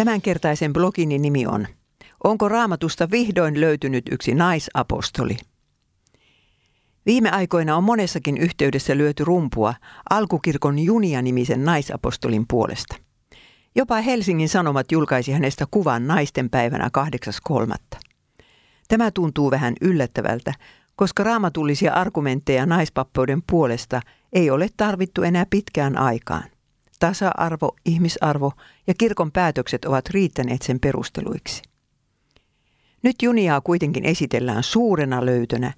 Tämänkertaisen blogini nimi on Onko raamatusta vihdoin löytynyt yksi naisapostoli? Viime aikoina on monessakin yhteydessä lyöty rumpua alkukirkon Junia-nimisen naisapostolin puolesta. Jopa Helsingin Sanomat julkaisi hänestä kuvan naisten päivänä 8.3. Tämä tuntuu vähän yllättävältä, koska raamatullisia argumentteja naispappeuden puolesta ei ole tarvittu enää pitkään aikaan. Tasa-arvo, ihmisarvo ja kirkon päätökset ovat riittäneet sen perusteluiksi. Nyt Juniaa kuitenkin esitellään suurena löytönä,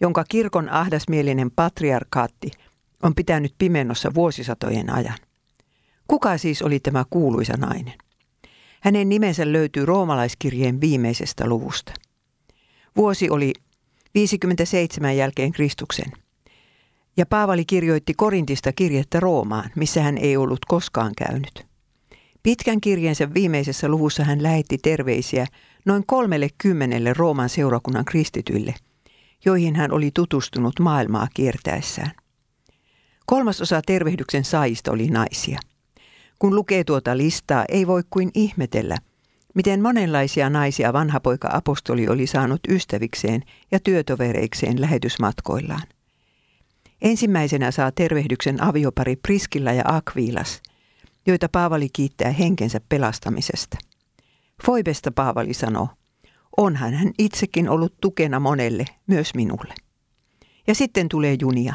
jonka kirkon ahdasmielinen patriarkaatti on pitänyt pimennossa vuosisatojen ajan. Kuka siis oli tämä kuuluisa nainen? Hänen nimensä löytyy roomalaiskirjeen viimeisestä luvusta. Vuosi oli 57 jälkeen Kristuksen. Ja Paavali kirjoitti Korintista kirjettä Roomaan, missä hän ei ollut koskaan käynyt. Pitkän kirjeensä viimeisessä luvussa hän lähetti terveisiä noin kolmelle kymmenelle Rooman seurakunnan kristityille, joihin hän oli tutustunut maailmaa kiertäessään. Kolmasosa tervehdyksen saajista oli naisia. Kun lukee tuota listaa, ei voi kuin ihmetellä, miten monenlaisia naisia vanha poika apostoli oli saanut ystävikseen ja työtovereikseen lähetysmatkoillaan. Ensimmäisenä saa tervehdyksen aviopari Priskilla ja Akviilas, joita Paavali kiittää henkensä pelastamisesta. Foibesta Paavali sanoo, onhan hän itsekin ollut tukena monelle, myös minulle. Ja sitten tulee Junia.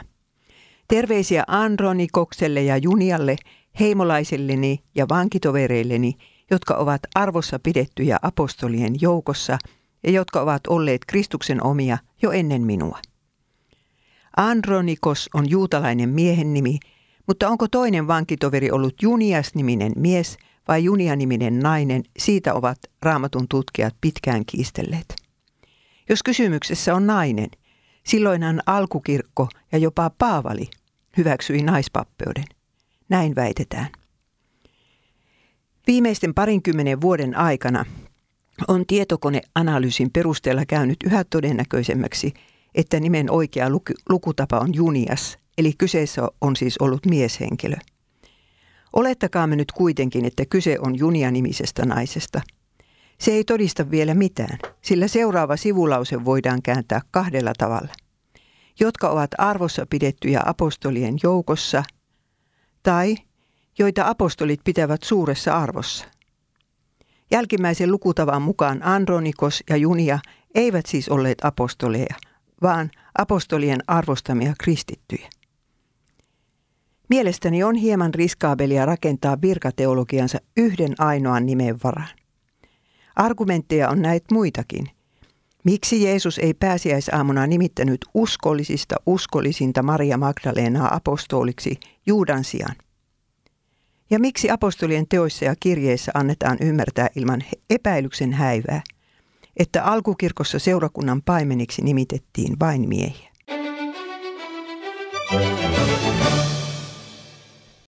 Terveisiä Andronikokselle ja Junialle, heimolaiselleni ja vankitovereilleni, jotka ovat arvossa pidettyjä apostolien joukossa ja jotka ovat olleet Kristuksen omia jo ennen minua. Andronikos on juutalainen miehen nimi, mutta onko toinen vankitoveri ollut Junias-niminen mies vai Junia-niminen nainen, siitä ovat raamatun tutkijat pitkään kiistelleet. Jos kysymyksessä on nainen, silloinhan alkukirkko ja jopa Paavali hyväksyi naispappeuden. Näin väitetään. Viimeisten parinkymmenen vuoden aikana on tietokoneanalyysin perusteella käynyt yhä todennäköisemmäksi, että nimen oikea lukutapa on Junias, eli kyseessä on siis ollut mieshenkilö. Olettakaamme nyt kuitenkin, että kyse on Junia-nimisestä naisesta. Se ei todista vielä mitään, sillä seuraava sivulause voidaan kääntää kahdella tavalla. Jotka ovat arvossa pidettyjä apostolien joukossa tai joita apostolit pitävät suuressa arvossa. Jälkimmäisen lukutavan mukaan Andronikos ja Junia eivät siis olleet apostoleja, vaan apostolien arvostamia kristittyjä. Mielestäni on hieman riskaabelia rakentaa virkateologiansa yhden ainoan nimen varaan. Argumentteja on näet muitakin. Miksi Jeesus ei pääsiäisaamuna nimittänyt uskollisista uskollisinta Maria Magdalenaa apostoliksi Juudan sijaan? Ja miksi apostolien teoissa ja kirjeissä annetaan ymmärtää ilman epäilyksen häivää, että alkukirkossa seurakunnan paimeniksi nimitettiin vain miehiä. Mm-hmm.